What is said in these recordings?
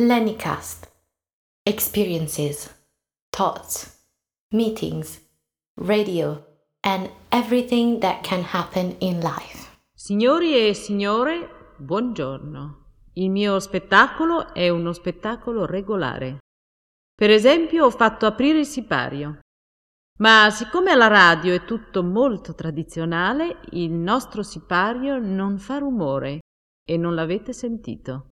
Lennycast. Experiences, thoughts, meetings, radio, and everything that can happen in life. Signori e signore, buongiorno. Il mio spettacolo è uno spettacolo regolare. Per esempio, ho fatto aprire il sipario. Ma siccome alla radio è tutto molto tradizionale, il nostro sipario non fa rumore e non l'avete sentito.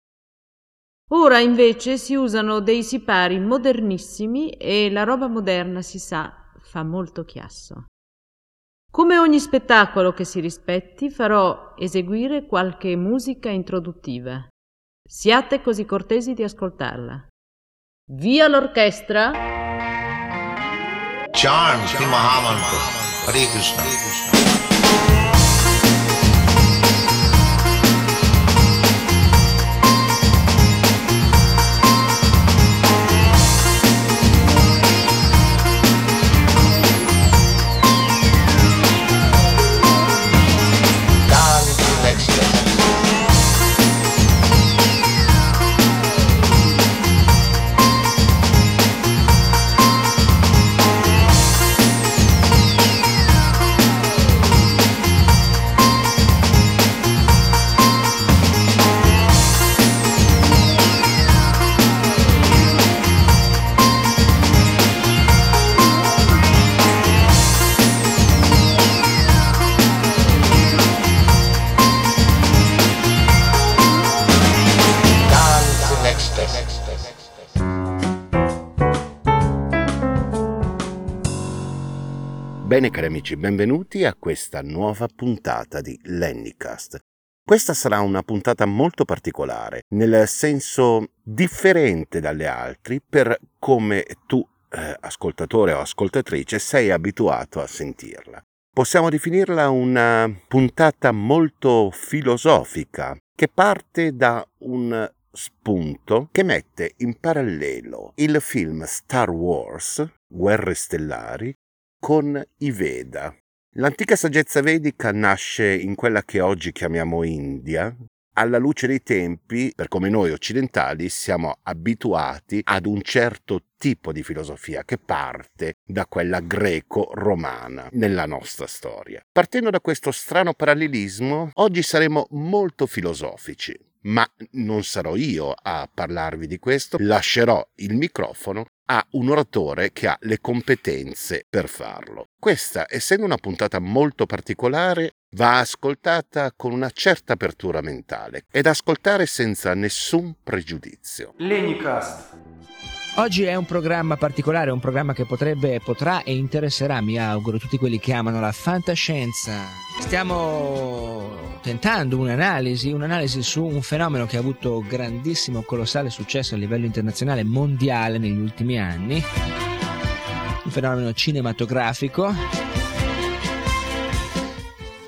Ora invece si usano dei sipari modernissimi e la roba moderna, si sa, fa molto chiasso. Come ogni spettacolo che si rispetti, farò eseguire qualche musica introduttiva. Siate così cortesi di ascoltarla. Via l'orchestra! Charms Sri Mahamantra. Krishna. Bene cari amici, benvenuti a questa nuova puntata di Lennycast. Questa sarà una puntata molto particolare, nel senso differente dalle altre per come tu, eh, ascoltatore o ascoltatrice, sei abituato a sentirla. Possiamo definirla una puntata molto filosofica che parte da un spunto che mette in parallelo il film Star Wars, Guerre Stellari, con i Veda. L'antica saggezza vedica nasce in quella che oggi chiamiamo India. Alla luce dei tempi, per come noi occidentali siamo abituati ad un certo tipo di filosofia che parte da quella greco-romana nella nostra storia. Partendo da questo strano parallelismo, oggi saremo molto filosofici, ma non sarò io a parlarvi di questo, lascerò il microfono a un oratore che ha le competenze per farlo. Questa, essendo una puntata molto particolare, va ascoltata con una certa apertura mentale ed ascoltare senza nessun pregiudizio. Lenicast. Oggi è un programma particolare, un programma che potrebbe, potrà e interesserà, mi auguro, tutti quelli che amano la fantascienza. Stiamo tentando un'analisi, un'analisi su un fenomeno che ha avuto grandissimo, colossale successo a livello internazionale, mondiale negli ultimi anni. Un fenomeno cinematografico.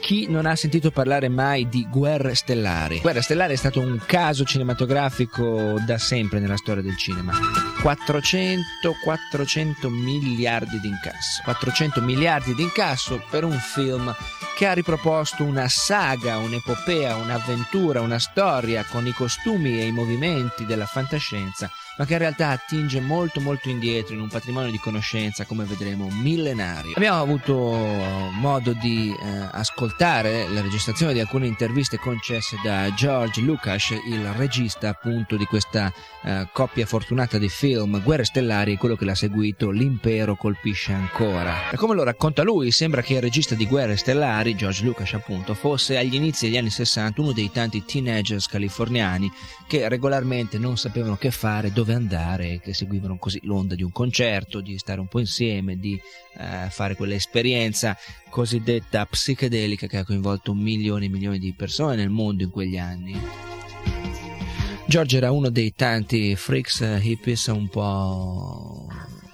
Chi non ha sentito parlare mai di Guerre Stellari? Guerre Stellari è stato un caso cinematografico da sempre nella storia del cinema. 400, 400 miliardi di incasso. 400 miliardi di incasso per un film che ha riproposto una saga, un'epopea, un'avventura, una storia con i costumi e i movimenti della fantascienza, ma che in realtà attinge molto molto indietro in un patrimonio di conoscenza, come vedremo, millenario. Abbiamo avuto modo di eh, ascoltare la registrazione di alcune interviste concesse da George Lucas, il regista appunto di questa eh, coppia fortunata di film Guerre Stellari e quello che l'ha seguito L'impero colpisce ancora. E come lo racconta lui, sembra che il regista di Guerre Stellari, George Lucas appunto, fosse agli inizi degli anni 60 uno dei tanti teenagers californiani che regolarmente non sapevano che fare, dove andare, che seguivano così l'onda di un concerto, di stare un po' insieme, di eh, fare quell'esperienza cosiddetta psichedelica che ha coinvolto milioni e milioni di persone nel mondo in quegli anni. George era uno dei tanti freaks eh, hippies un po'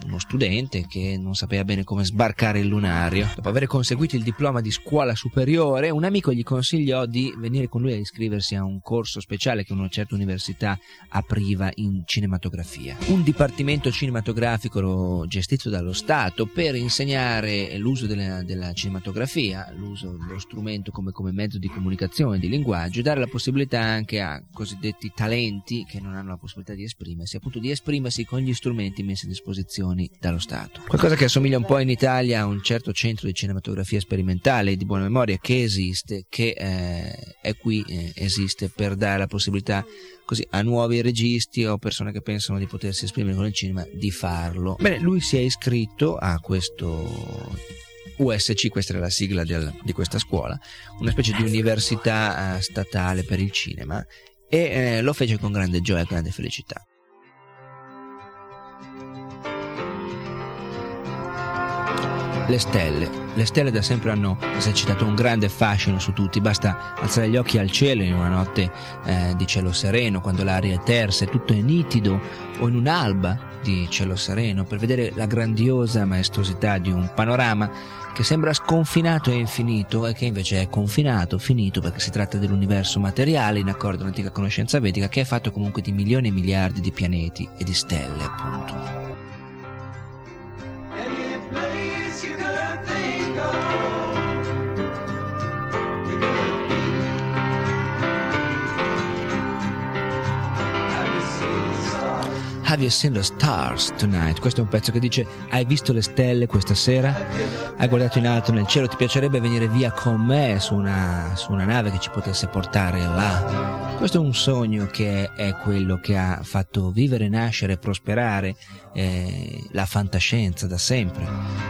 uno studente che non sapeva bene come sbarcare il lunario. Dopo aver conseguito il diploma di scuola superiore, un amico gli consigliò di venire con lui a iscriversi a un corso speciale che una certa università apriva in cinematografia. Un dipartimento cinematografico gestito dallo Stato per insegnare l'uso della, della cinematografia, l'uso dello strumento come, come mezzo di comunicazione, di linguaggio, e dare la possibilità anche a cosiddetti talenti che non hanno la possibilità di esprimersi, appunto di esprimersi con gli strumenti messi a disposizione dallo Stato. Qualcosa che assomiglia un po' in Italia a un certo centro di cinematografia sperimentale di buona memoria che esiste, che eh, è qui, eh, esiste per dare la possibilità così a nuovi registi o persone che pensano di potersi esprimere con il cinema di farlo. Bene, lui si è iscritto a questo USC, questa era la sigla del, di questa scuola, una specie di università eh, statale per il cinema e eh, lo fece con grande gioia e grande felicità. Le stelle. Le stelle da sempre hanno esercitato un grande fascino su tutti, basta alzare gli occhi al cielo in una notte eh, di cielo sereno, quando l'aria è tersa e tutto è nitido, o in un'alba di cielo sereno, per vedere la grandiosa maestosità di un panorama che sembra sconfinato e infinito e che invece è confinato, finito, perché si tratta dell'universo materiale in accordo con l'antica conoscenza vedica che è fatto comunque di milioni e miliardi di pianeti e di stelle, appunto. Have you seen the stars tonight? Questo è un pezzo che dice Hai visto le stelle questa sera? Hai guardato in alto nel cielo? Ti piacerebbe venire via con me su una, su una nave che ci potesse portare là? Questo è un sogno che è quello che ha fatto vivere, nascere e prosperare eh, la fantascienza da sempre.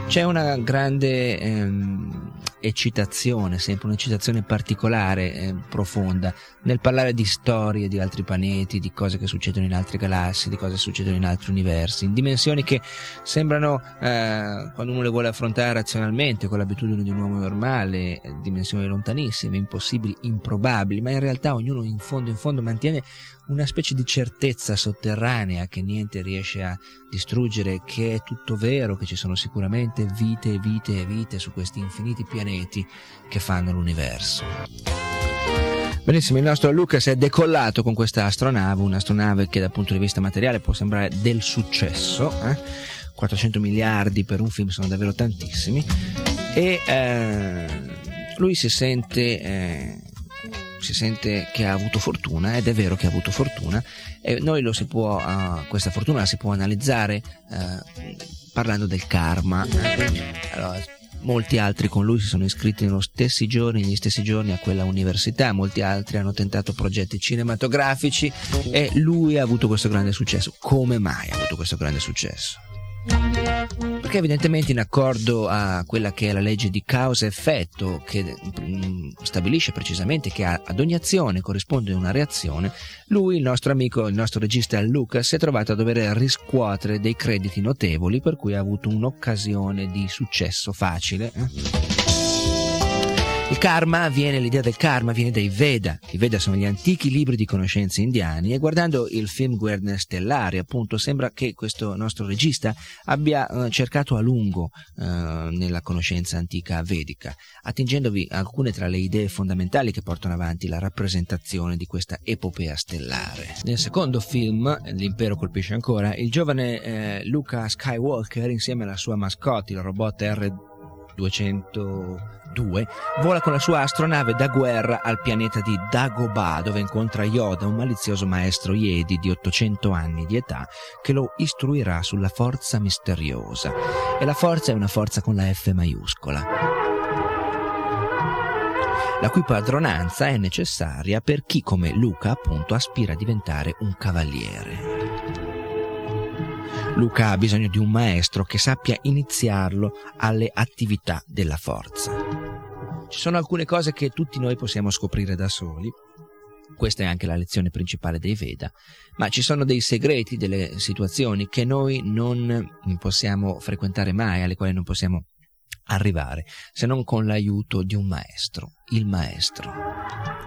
C'è una grande ehm, eccitazione, sempre un'eccitazione particolare, eh, profonda, nel parlare di storie di altri pianeti, di cose che succedono in altre galassie, di cose che succedono in altri universi, in dimensioni che sembrano, eh, quando uno le vuole affrontare razionalmente, con l'abitudine di un uomo normale, eh, dimensioni lontanissime, impossibili, improbabili, ma in realtà ognuno in fondo in fondo mantiene una specie di certezza sotterranea che niente riesce a distruggere, che è tutto vero, che ci sono sicuramente vite e vite e vite su questi infiniti pianeti che fanno l'universo. Benissimo, il nostro Lucas è decollato con questa astronave, un'astronave che dal punto di vista materiale può sembrare del successo, eh? 400 miliardi per un film sono davvero tantissimi, e eh, lui si sente... Eh, si sente che ha avuto fortuna ed è vero che ha avuto fortuna e noi lo si può, uh, questa fortuna la si può analizzare uh, parlando del karma. Allora, molti altri con lui si sono iscritti nello stessi giorni, negli stessi giorni a quella università, molti altri hanno tentato progetti cinematografici e lui ha avuto questo grande successo. Come mai ha avuto questo grande successo? Perché evidentemente in accordo a quella che è la legge di causa-effetto che mm, stabilisce precisamente che ad ogni azione corrisponde una reazione, lui, il nostro amico, il nostro regista Lucas, si è trovato a dover riscuotere dei crediti notevoli per cui ha avuto un'occasione di successo facile. Eh? Il karma viene, l'idea del karma viene dai Veda. I Veda sono gli antichi libri di conoscenze indiani e guardando il film Guerre Stellari, appunto, sembra che questo nostro regista abbia eh, cercato a lungo eh, nella conoscenza antica vedica, attingendovi alcune tra le idee fondamentali che portano avanti la rappresentazione di questa epopea stellare. Nel secondo film, L'impero colpisce ancora, il giovane eh, Luca Skywalker insieme alla sua mascotte, il robot R200 2 vola con la sua astronave da guerra al pianeta di Dagobah dove incontra Yoda, un malizioso maestro Jedi di 800 anni di età che lo istruirà sulla forza misteriosa. E la forza è una forza con la F maiuscola la cui padronanza è necessaria per chi come Luca appunto aspira a diventare un cavaliere. Luca ha bisogno di un maestro che sappia iniziarlo alle attività della forza. Ci sono alcune cose che tutti noi possiamo scoprire da soli, questa è anche la lezione principale dei Veda, ma ci sono dei segreti, delle situazioni che noi non possiamo frequentare mai, alle quali non possiamo arrivare, se non con l'aiuto di un maestro, il maestro,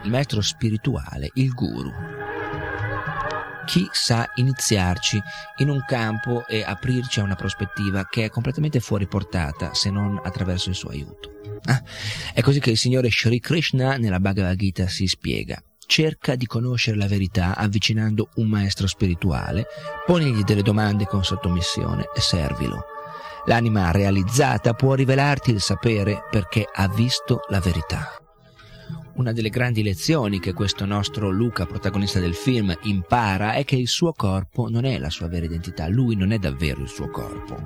il maestro spirituale, il guru. Chi sa iniziarci in un campo e aprirci a una prospettiva che è completamente fuori portata se non attraverso il suo aiuto. Ah, è così che il Signore Sri Krishna nella Bhagavad Gita si spiega. Cerca di conoscere la verità avvicinando un maestro spirituale, ponigli delle domande con sottomissione e servilo. L'anima realizzata può rivelarti il sapere perché ha visto la verità. Una delle grandi lezioni che questo nostro Luca, protagonista del film, impara è che il suo corpo non è la sua vera identità, lui non è davvero il suo corpo.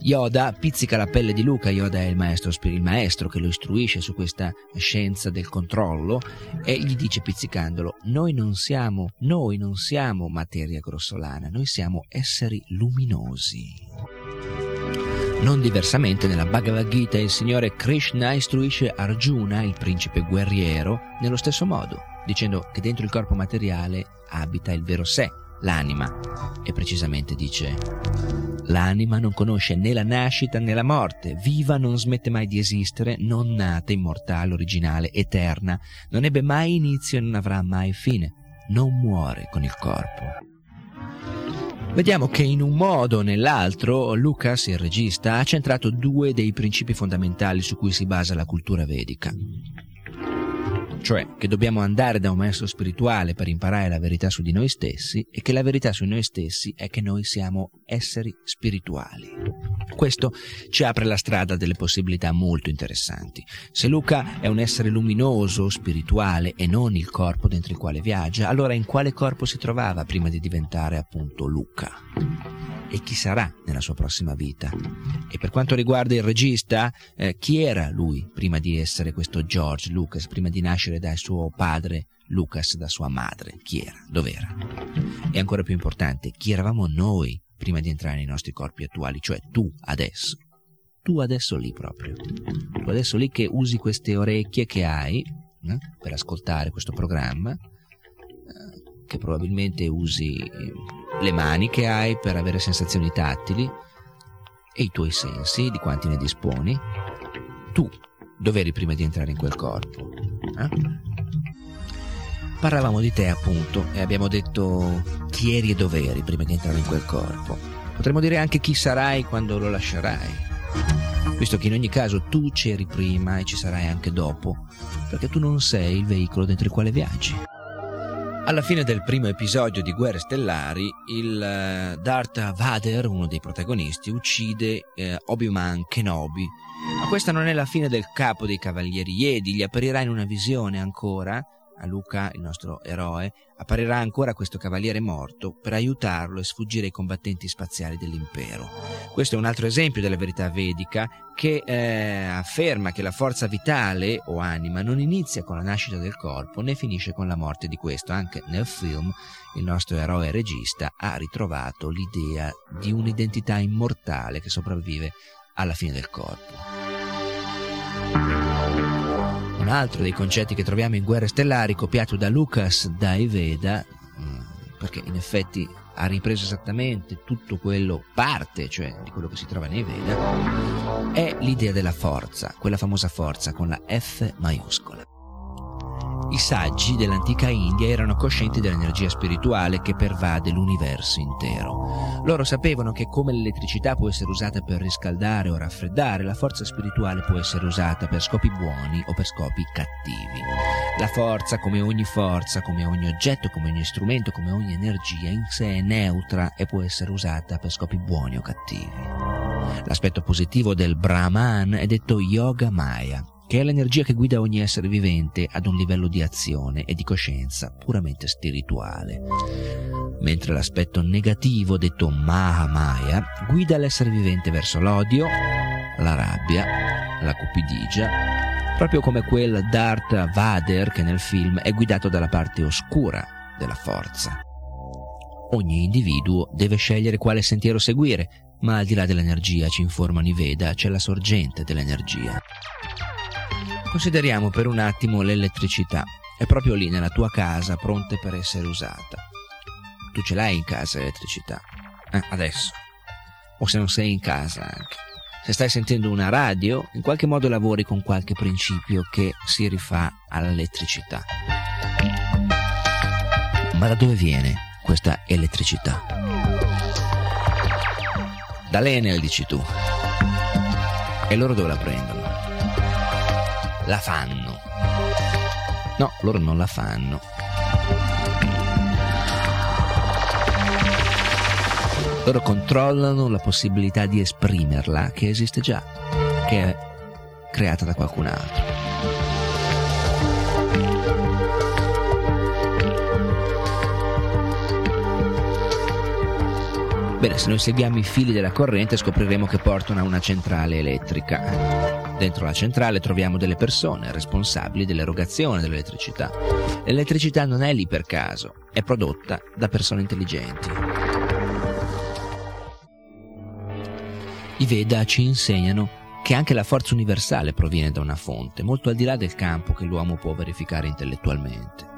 Yoda pizzica la pelle di Luca, Yoda è il maestro, il maestro che lo istruisce su questa scienza del controllo e gli dice pizzicandolo, noi non siamo, noi non siamo materia grossolana, noi siamo esseri luminosi. Non diversamente nella Bhagavad Gita il Signore Krishna istruisce Arjuna, il principe guerriero, nello stesso modo, dicendo che dentro il corpo materiale abita il vero sé, l'anima, e precisamente dice L'anima non conosce né la nascita né la morte, viva non smette mai di esistere, non nata, immortale, originale, eterna, non ebbe mai inizio e non avrà mai fine, non muore con il corpo. Vediamo che in un modo o nell'altro Lucas, il regista, ha centrato due dei principi fondamentali su cui si basa la cultura vedica. Cioè che dobbiamo andare da un maestro spirituale per imparare la verità su di noi stessi e che la verità su noi stessi è che noi siamo esseri spirituali. Questo ci apre la strada a delle possibilità molto interessanti. Se Luca è un essere luminoso, spirituale e non il corpo dentro il quale viaggia, allora in quale corpo si trovava prima di diventare appunto Luca? E chi sarà nella sua prossima vita? E per quanto riguarda il regista, eh, chi era lui prima di essere questo George Lucas, prima di nascere da suo padre Lucas, da sua madre? Chi era? Dov'era? E ancora più importante, chi eravamo noi prima di entrare nei nostri corpi attuali, cioè tu adesso. Tu adesso lì proprio. Tu adesso lì che usi queste orecchie che hai eh, per ascoltare questo programma, eh, che probabilmente usi le mani che hai per avere sensazioni tattili e i tuoi sensi, di quanti ne disponi. Tu dove eri prima di entrare in quel corpo? Eh? Parlavamo di te appunto e abbiamo detto chi eri e dove eri prima di entrare in quel corpo. Potremmo dire anche chi sarai quando lo lascerai, visto che in ogni caso tu c'eri prima e ci sarai anche dopo, perché tu non sei il veicolo dentro il quale viaggi. Alla fine del primo episodio di Guerre Stellari, il uh, Darth Vader, uno dei protagonisti, uccide uh, Obi-Wan Kenobi. Ma questa non è la fine del capo dei Cavalieri Jedi, gli apparirà in una visione ancora a Luca, il nostro eroe, apparirà ancora questo cavaliere morto per aiutarlo e sfuggire ai combattenti spaziali dell'impero. Questo è un altro esempio della verità vedica che eh, afferma che la forza vitale o anima non inizia con la nascita del corpo né finisce con la morte di questo. Anche nel film il nostro eroe regista ha ritrovato l'idea di un'identità immortale che sopravvive alla fine del corpo altro dei concetti che troviamo in Guerre Stellari, copiato da Lucas dai Veda, mm, perché in effetti ha ripreso esattamente tutto quello, parte cioè di quello che si trova nei Veda, è l'idea della forza, quella famosa forza con la F maiuscola. I saggi dell'antica India erano coscienti dell'energia spirituale che pervade l'universo intero. Loro sapevano che come l'elettricità può essere usata per riscaldare o raffreddare, la forza spirituale può essere usata per scopi buoni o per scopi cattivi. La forza, come ogni forza, come ogni oggetto, come ogni strumento, come ogni energia, in sé è neutra e può essere usata per scopi buoni o cattivi. L'aspetto positivo del Brahman è detto Yoga Maya, che è l'energia che guida ogni essere vivente ad un livello di azione e di coscienza puramente spirituale. Mentre l'aspetto negativo, detto Mahamaya, guida l'essere vivente verso l'odio, la rabbia, la cupidigia, proprio come quel Darth Vader che nel film è guidato dalla parte oscura della forza. Ogni individuo deve scegliere quale sentiero seguire, ma al di là dell'energia, ci informano i Veda, c'è la sorgente dell'energia. Consideriamo per un attimo l'elettricità. È proprio lì nella tua casa, pronta per essere usata. Tu ce l'hai in casa l'elettricità? Eh, adesso. O se non sei in casa anche. Se stai sentendo una radio, in qualche modo lavori con qualche principio che si rifà all'elettricità. Ma da dove viene questa elettricità. Dall'Enel dici tu. E loro dove la prendono? La fanno. No, loro non la fanno. Loro controllano la possibilità di esprimerla che esiste già, che è creata da qualcun altro. Bene, se noi seguiamo i fili della corrente scopriremo che portano a una centrale elettrica. Dentro la centrale troviamo delle persone responsabili dell'erogazione dell'elettricità. L'elettricità non è lì per caso, è prodotta da persone intelligenti. I Veda ci insegnano che anche la forza universale proviene da una fonte, molto al di là del campo che l'uomo può verificare intellettualmente.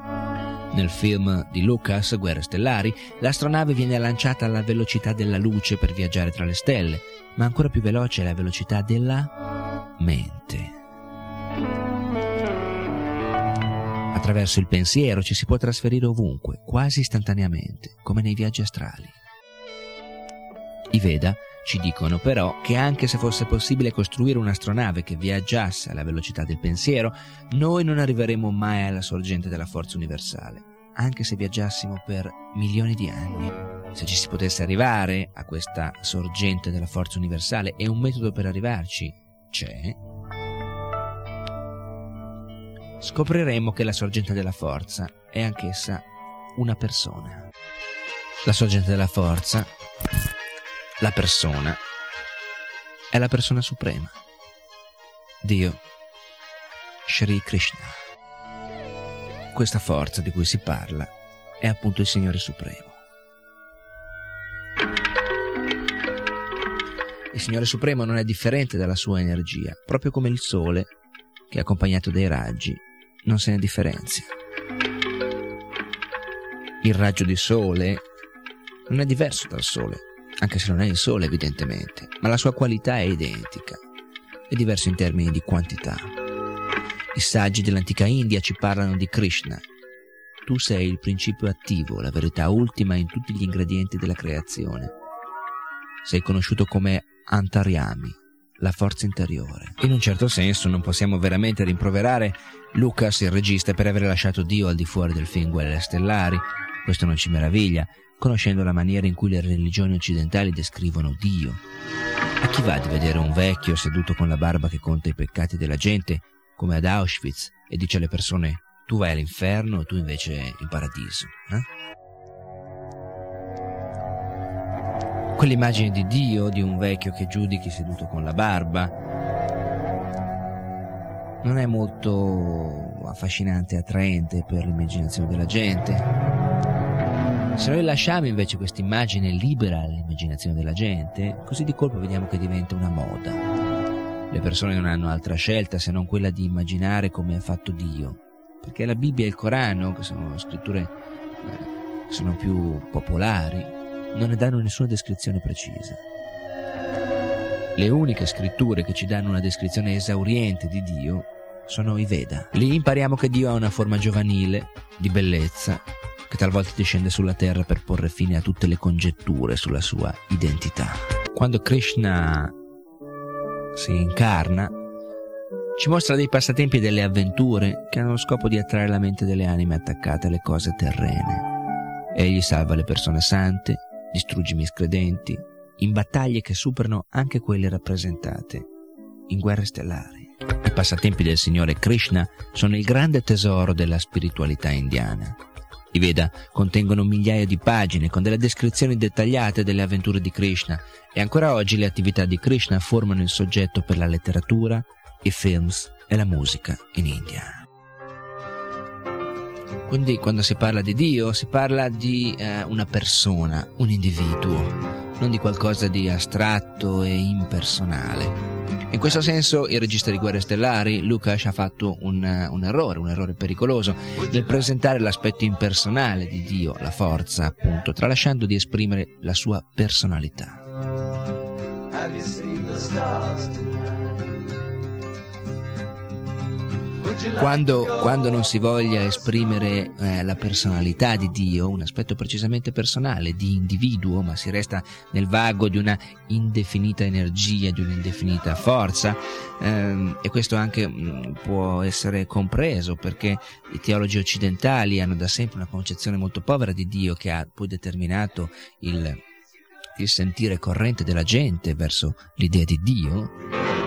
Nel film di Lucas, Guerre Stellari, l'astronave viene lanciata alla velocità della luce per viaggiare tra le stelle, ma ancora più veloce è la velocità della mente. Attraverso il pensiero ci si può trasferire ovunque, quasi istantaneamente, come nei viaggi astrali. I Veda ci dicono però che anche se fosse possibile costruire un'astronave che viaggiasse alla velocità del pensiero, noi non arriveremo mai alla sorgente della forza universale, anche se viaggiassimo per milioni di anni. Se ci si potesse arrivare a questa sorgente della forza universale e un metodo per arrivarci c'è, scopriremo che la sorgente della forza è anch'essa una persona. La sorgente della forza la persona è la persona suprema, Dio, Shri Krishna. Questa forza di cui si parla è appunto il Signore Supremo. Il Signore Supremo non è differente dalla sua energia, proprio come il Sole, che accompagnato dai raggi, non se ne differenzia. Il raggio di Sole non è diverso dal Sole, anche se non è il Sole evidentemente, ma la sua qualità è identica, è diverso in termini di quantità. I saggi dell'antica India ci parlano di Krishna. Tu sei il principio attivo, la verità ultima in tutti gli ingredienti della creazione. Sei conosciuto come Antaryami, la forza interiore. In un certo senso non possiamo veramente rimproverare Lucas, il regista, per aver lasciato Dio al di fuori del film Guerre Stellari. Questo non ci meraviglia, conoscendo la maniera in cui le religioni occidentali descrivono Dio. A chi va di vedere un vecchio seduto con la barba che conta i peccati della gente, come ad Auschwitz, e dice alle persone tu vai all'inferno e tu invece in paradiso? Eh? Quell'immagine di Dio, di un vecchio che giudichi seduto con la barba, non è molto affascinante e attraente per l'immaginazione della gente. Se noi lasciamo invece questa immagine libera all'immaginazione della gente, così di colpo vediamo che diventa una moda. Le persone non hanno altra scelta se non quella di immaginare come ha fatto Dio, perché la Bibbia e il Corano, che sono scritture eh, sono più popolari, non ne danno nessuna descrizione precisa. Le uniche scritture che ci danno una descrizione esauriente di Dio sono i Veda. Lì impariamo che Dio ha una forma giovanile, di bellezza, che talvolta discende sulla terra per porre fine a tutte le congetture sulla sua identità. Quando Krishna si incarna, ci mostra dei passatempi e delle avventure che hanno lo scopo di attrarre la mente delle anime attaccate alle cose terrene. Egli salva le persone sante, distrugge i miscredenti, in battaglie che superano anche quelle rappresentate in guerre stellari. I passatempi del Signore Krishna sono il grande tesoro della spiritualità indiana. I Veda contengono migliaia di pagine con delle descrizioni dettagliate delle avventure di Krishna e ancora oggi le attività di Krishna formano il soggetto per la letteratura, i films e la musica in India. Quindi quando si parla di Dio si parla di eh, una persona, un individuo, non di qualcosa di astratto e impersonale. In questo senso il regista di Guerre Stellari, Lucas, ha fatto un, un, errore, un errore pericoloso, nel presentare l'aspetto impersonale di Dio, la forza, appunto, tralasciando di esprimere la sua personalità. Quando, quando non si voglia esprimere eh, la personalità di Dio, un aspetto precisamente personale, di individuo, ma si resta nel vago di una indefinita energia, di un'indefinita forza, ehm, e questo anche mh, mm, può essere compreso perché i teologi occidentali hanno da sempre una concezione molto povera di Dio che ha poi determinato il, il sentire corrente della gente verso l'idea di Dio.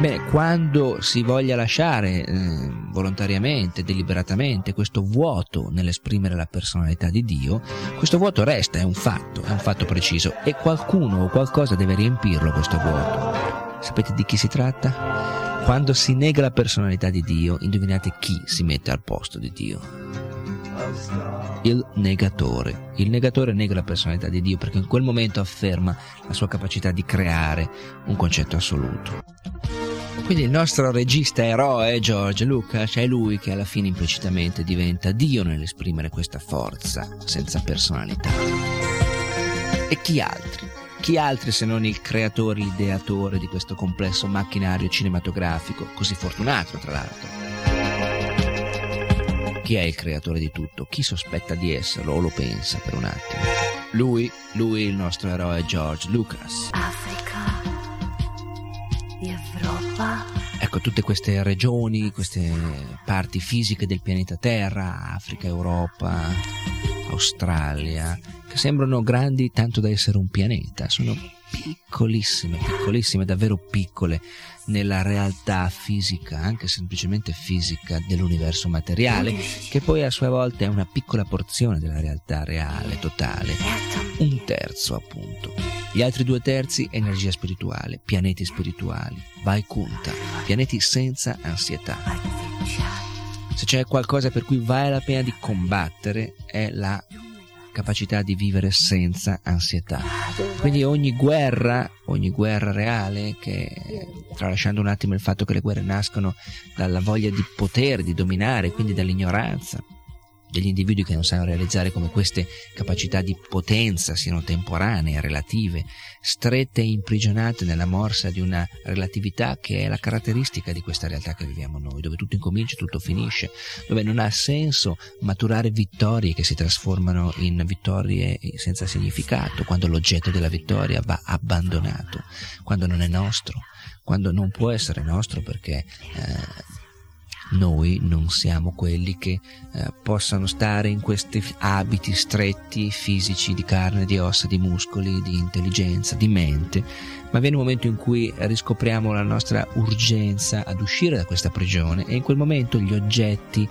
Bene, quando si voglia lasciare eh, volontariamente, deliberatamente questo vuoto nell'esprimere la personalità di Dio, questo vuoto resta, è un fatto, è un fatto preciso e qualcuno o qualcosa deve riempirlo questo vuoto. Sapete di chi si tratta? Quando si nega la personalità di Dio, indovinate chi si mette al posto di Dio? Il negatore. Il negatore nega la personalità di Dio perché in quel momento afferma la sua capacità di creare un concetto assoluto. Quindi il nostro regista eroe, George Lucas, è lui che alla fine implicitamente diventa Dio nell'esprimere questa forza senza personalità. E chi altri? Chi altri se non il creatore, l'ideatore di questo complesso macchinario cinematografico, così fortunato tra l'altro? Chi è il creatore di tutto? Chi sospetta di esserlo o lo pensa per un attimo? Lui, lui il nostro eroe George Lucas. Africa, Europa. Ecco, tutte queste regioni, queste parti fisiche del pianeta Terra, Africa, Europa, Australia, che sembrano grandi tanto da essere un pianeta, sono piccolissime, piccolissime, davvero piccole nella realtà fisica, anche semplicemente fisica dell'universo materiale, che poi a sua volta è una piccola porzione della realtà reale, totale, un terzo appunto. Gli altri due terzi energia spirituale, pianeti spirituali, Vaikunta, pianeti senza ansietà. Se c'è qualcosa per cui vale la pena di combattere è la capacità di vivere senza ansietà. Quindi ogni guerra, ogni guerra reale, che tralasciando un attimo il fatto che le guerre nascono dalla voglia di potere, di dominare, quindi dall'ignoranza, degli individui che non sanno realizzare come queste capacità di potenza siano temporanee, relative, strette e imprigionate nella morsa di una relatività che è la caratteristica di questa realtà che viviamo noi, dove tutto incomincia, tutto finisce, dove non ha senso maturare vittorie che si trasformano in vittorie senza significato, quando l'oggetto della vittoria va abbandonato, quando non è nostro, quando non può essere nostro perché eh, noi non siamo quelli che eh, possano stare in questi abiti stretti fisici di carne, di ossa, di muscoli, di intelligenza, di mente, ma viene un momento in cui riscopriamo la nostra urgenza ad uscire da questa prigione e in quel momento gli oggetti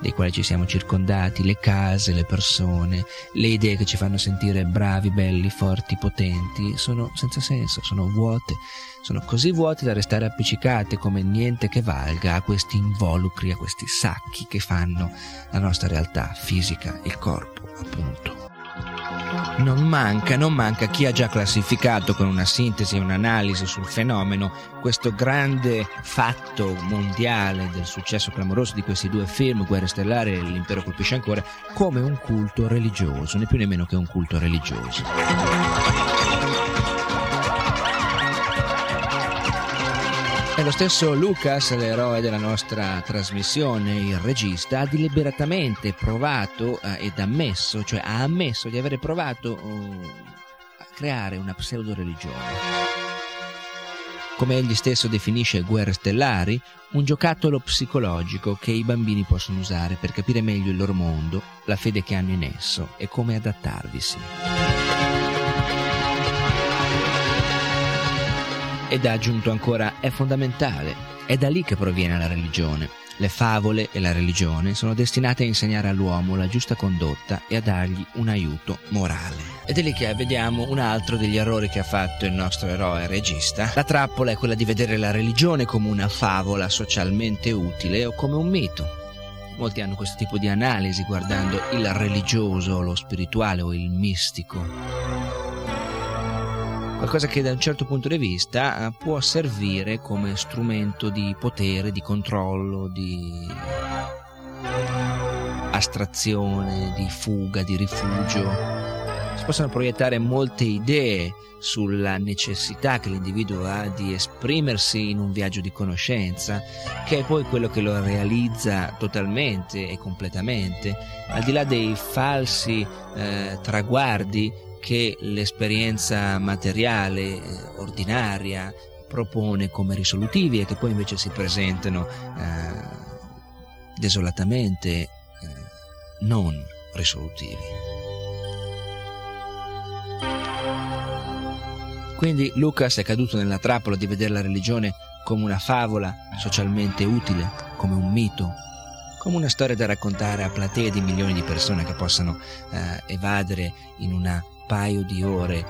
dei quali ci siamo circondati, le case, le persone, le idee che ci fanno sentire bravi, belli, forti, potenti, sono senza senso, sono vuote, sono così vuote da restare appiccicate come niente che valga a questi involucri, a questi sacchi che fanno la nostra realtà fisica, il corpo, appunto. Non manca, non manca chi ha già classificato con una sintesi e un'analisi sul fenomeno questo grande fatto mondiale del successo clamoroso di questi due film, Guerre Stellari e L'Impero colpisce ancora, come un culto religioso, né più né meno che un culto religioso. E lo stesso Lucas, l'eroe della nostra trasmissione, il regista, ha deliberatamente provato eh, ed ammesso, cioè ha ammesso di aver provato uh, a creare una pseudo religione. Come egli stesso definisce Guerre Stellari, un giocattolo psicologico che i bambini possono usare per capire meglio il loro mondo, la fede che hanno in esso e come adattarvisi. Ed ha aggiunto ancora, è fondamentale, è da lì che proviene la religione. Le favole e la religione sono destinate a insegnare all'uomo la giusta condotta e a dargli un aiuto morale. Ed è lì che vediamo un altro degli errori che ha fatto il nostro eroe regista. La trappola è quella di vedere la religione come una favola socialmente utile o come un mito. Molti hanno questo tipo di analisi guardando il religioso, lo spirituale o il mistico qualcosa che da un certo punto di vista eh, può servire come strumento di potere, di controllo, di astrazione, di fuga, di rifugio. Si possono proiettare molte idee sulla necessità che l'individuo ha di esprimersi in un viaggio di conoscenza, che è poi quello che lo realizza totalmente e completamente, al di là dei falsi eh, traguardi che l'esperienza materiale, eh, ordinaria, propone come risolutivi e che poi invece si presentano eh, desolatamente eh, non risolutivi. Quindi Lucas è caduto nella trappola di vedere la religione come una favola socialmente utile, come un mito, come una storia da raccontare a platee di milioni di persone che possano eh, evadere in un paio di ore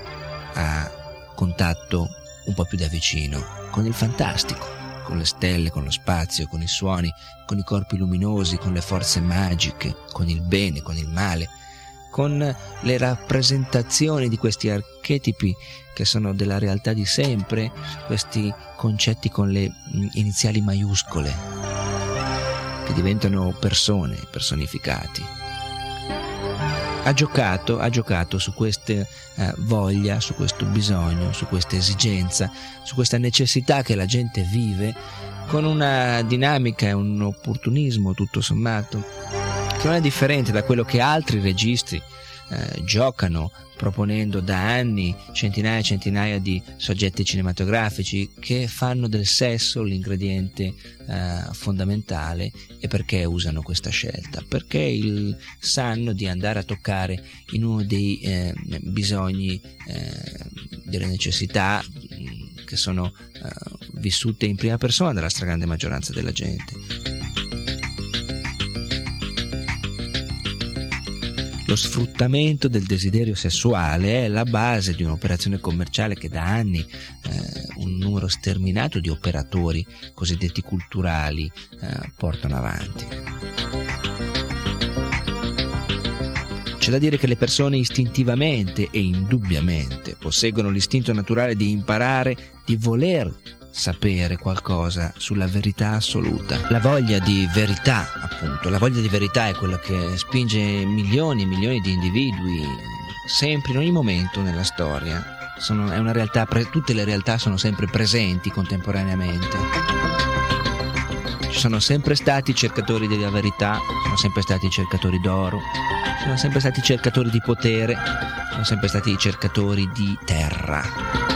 a contatto un po' più da vicino con il fantastico, con le stelle, con lo spazio, con i suoni, con i corpi luminosi, con le forze magiche, con il bene, con il male, con le rappresentazioni di questi archetipi che sono della realtà di sempre, questi concetti con le mm, iniziali maiuscole, che diventano persone personificati. Ha giocato, ha giocato su questa eh, voglia, su questo bisogno, su questa esigenza, su questa necessità che la gente vive con una dinamica e un opportunismo tutto sommato che non è differente da quello che altri registri eh, giocano proponendo da anni centinaia e centinaia di soggetti cinematografici che fanno del sesso l'ingrediente eh, fondamentale e perché usano questa scelta? Perché il, sanno di andare a toccare in uno dei eh, bisogni, eh, delle necessità mm, che sono eh, vissute in prima persona dalla stragrande maggioranza della gente. Lo sfruttamento del desiderio sessuale è la base di un'operazione commerciale che da anni eh, un numero sterminato di operatori cosiddetti culturali eh, portano avanti. C'è da dire che le persone istintivamente e indubbiamente posseggono l'istinto naturale di imparare, di voler sapere qualcosa sulla verità assoluta. La voglia di verità, appunto, la voglia di verità è quello che spinge milioni e milioni di individui sempre in ogni momento nella storia. Sono, è una realtà, tutte le realtà sono sempre presenti contemporaneamente. Ci sono sempre stati cercatori della verità, sono sempre stati cercatori d'oro, sono sempre stati cercatori di potere, sono sempre stati cercatori di terra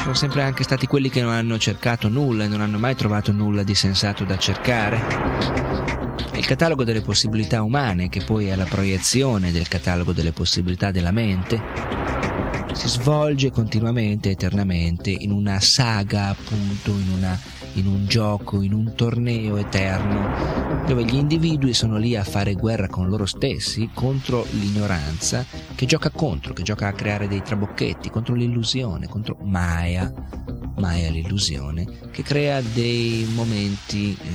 sono sempre anche stati quelli che non hanno cercato nulla e non hanno mai trovato nulla di sensato da cercare. Il catalogo delle possibilità umane, che poi è la proiezione del catalogo delle possibilità della mente, si svolge continuamente, eternamente, in una saga, appunto, in una in un gioco, in un torneo eterno, dove gli individui sono lì a fare guerra con loro stessi contro l'ignoranza che gioca contro, che gioca a creare dei trabocchetti, contro l'illusione, contro Maya, Maya l'illusione, che crea dei momenti eh,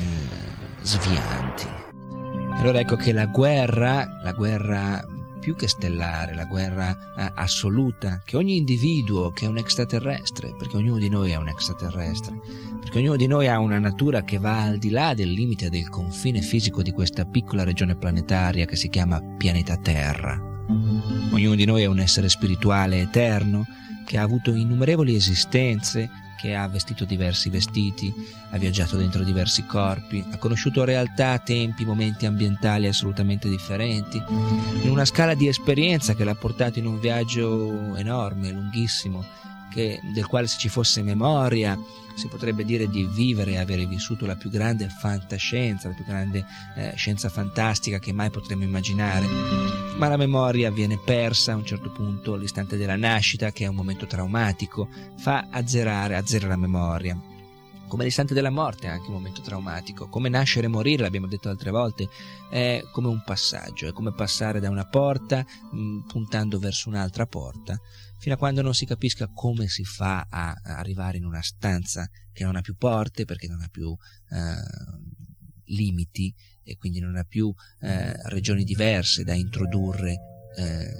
svianti. Allora ecco che la guerra, la guerra più che stellare, la guerra eh, assoluta, che ogni individuo che è un extraterrestre, perché ognuno di noi è un extraterrestre, perché ognuno di noi ha una natura che va al di là del limite del confine fisico di questa piccola regione planetaria che si chiama pianeta Terra. Ognuno di noi è un essere spirituale eterno che ha avuto innumerevoli esistenze che ha vestito diversi vestiti, ha viaggiato dentro diversi corpi, ha conosciuto realtà, tempi, momenti ambientali assolutamente differenti, in una scala di esperienza che l'ha portato in un viaggio enorme, lunghissimo, che, del quale se ci fosse memoria si potrebbe dire di vivere e avere vissuto la più grande fantascienza, la più grande eh, scienza fantastica che mai potremmo immaginare, ma la memoria viene persa a un certo punto, l'istante della nascita, che è un momento traumatico, fa azzerare, azzera la memoria. Come l'istante della morte è anche un momento traumatico, come nascere e morire, l'abbiamo detto altre volte, è come un passaggio, è come passare da una porta mh, puntando verso un'altra porta fino a quando non si capisca come si fa a arrivare in una stanza che non ha più porte perché non ha più eh, limiti e quindi non ha più eh, regioni diverse da introdurre eh,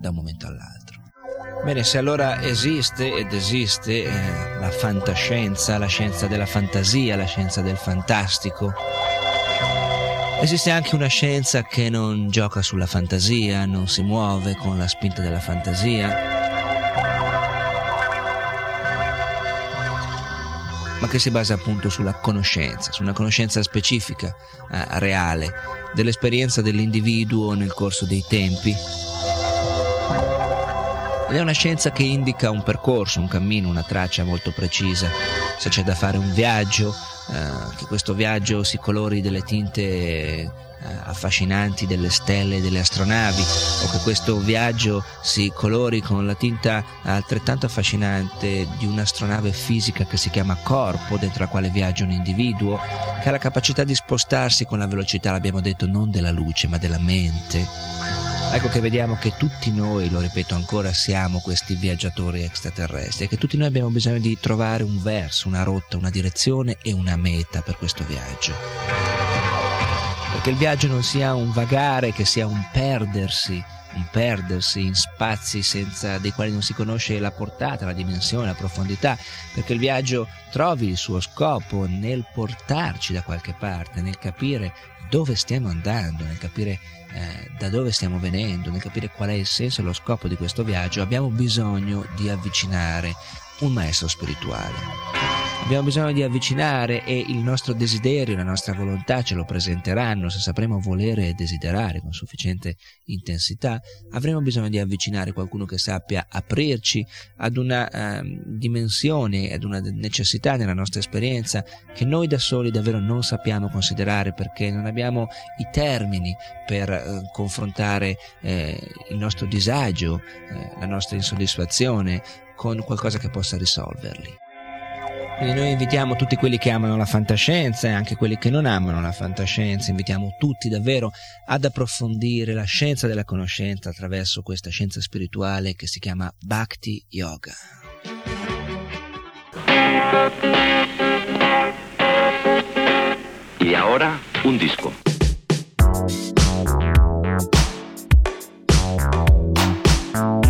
da un momento all'altro. Bene, se allora esiste ed esiste eh, la fantascienza, la scienza della fantasia, la scienza del fantastico, Esiste anche una scienza che non gioca sulla fantasia, non si muove con la spinta della fantasia, ma che si basa appunto sulla conoscenza, su una conoscenza specifica, eh, reale, dell'esperienza dell'individuo nel corso dei tempi. Ed è una scienza che indica un percorso, un cammino, una traccia molto precisa. Se c'è da fare un viaggio, eh, che questo viaggio si colori delle tinte eh, affascinanti delle stelle e delle astronavi o che questo viaggio si colori con la tinta altrettanto affascinante di un'astronave fisica che si chiama corpo dentro la quale viaggia un individuo che ha la capacità di spostarsi con la velocità, l'abbiamo detto, non della luce ma della mente. Ecco che vediamo che tutti noi, lo ripeto ancora, siamo questi viaggiatori extraterrestri e che tutti noi abbiamo bisogno di trovare un verso, una rotta, una direzione e una meta per questo viaggio perché il viaggio non sia un vagare, che sia un perdersi, un perdersi in spazi senza, dei quali non si conosce la portata, la dimensione, la profondità, perché il viaggio trovi il suo scopo nel portarci da qualche parte, nel capire dove stiamo andando, nel capire eh, da dove stiamo venendo, nel capire qual è il senso e lo scopo di questo viaggio, abbiamo bisogno di avvicinare un maestro spirituale. Abbiamo bisogno di avvicinare e il nostro desiderio, la nostra volontà ce lo presenteranno se sapremo volere e desiderare con sufficiente intensità. Avremo bisogno di avvicinare qualcuno che sappia aprirci ad una uh, dimensione, ad una necessità nella nostra esperienza che noi da soli davvero non sappiamo considerare perché non abbiamo i termini per uh, confrontare eh, il nostro disagio, eh, la nostra insoddisfazione con qualcosa che possa risolverli. Quindi noi invitiamo tutti quelli che amano la fantascienza e anche quelli che non amano la fantascienza, invitiamo tutti davvero ad approfondire la scienza della conoscenza attraverso questa scienza spirituale che si chiama Bhakti Yoga. E ora un disco. Real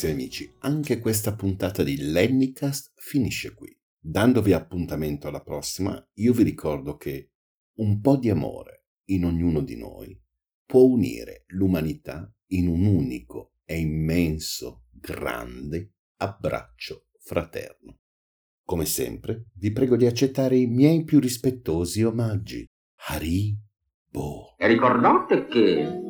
carissimi amici, anche questa puntata di Lennycast finisce qui. Dandovi appuntamento alla prossima, io vi ricordo che un po' di amore in ognuno di noi può unire l'umanità in un unico e immenso, grande abbraccio fraterno. Come sempre, vi prego di accettare i miei più rispettosi omaggi. Hari Bo. E ricordate che